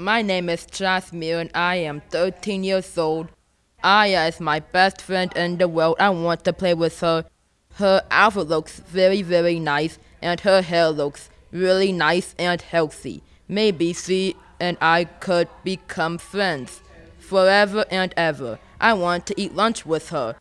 My name is Jazmir and I am 13 years old. Aya is my best friend in the world. I want to play with her. Her outfit looks very, very nice and her hair looks really nice and healthy. Maybe she and I could become friends forever and ever. I want to eat lunch with her.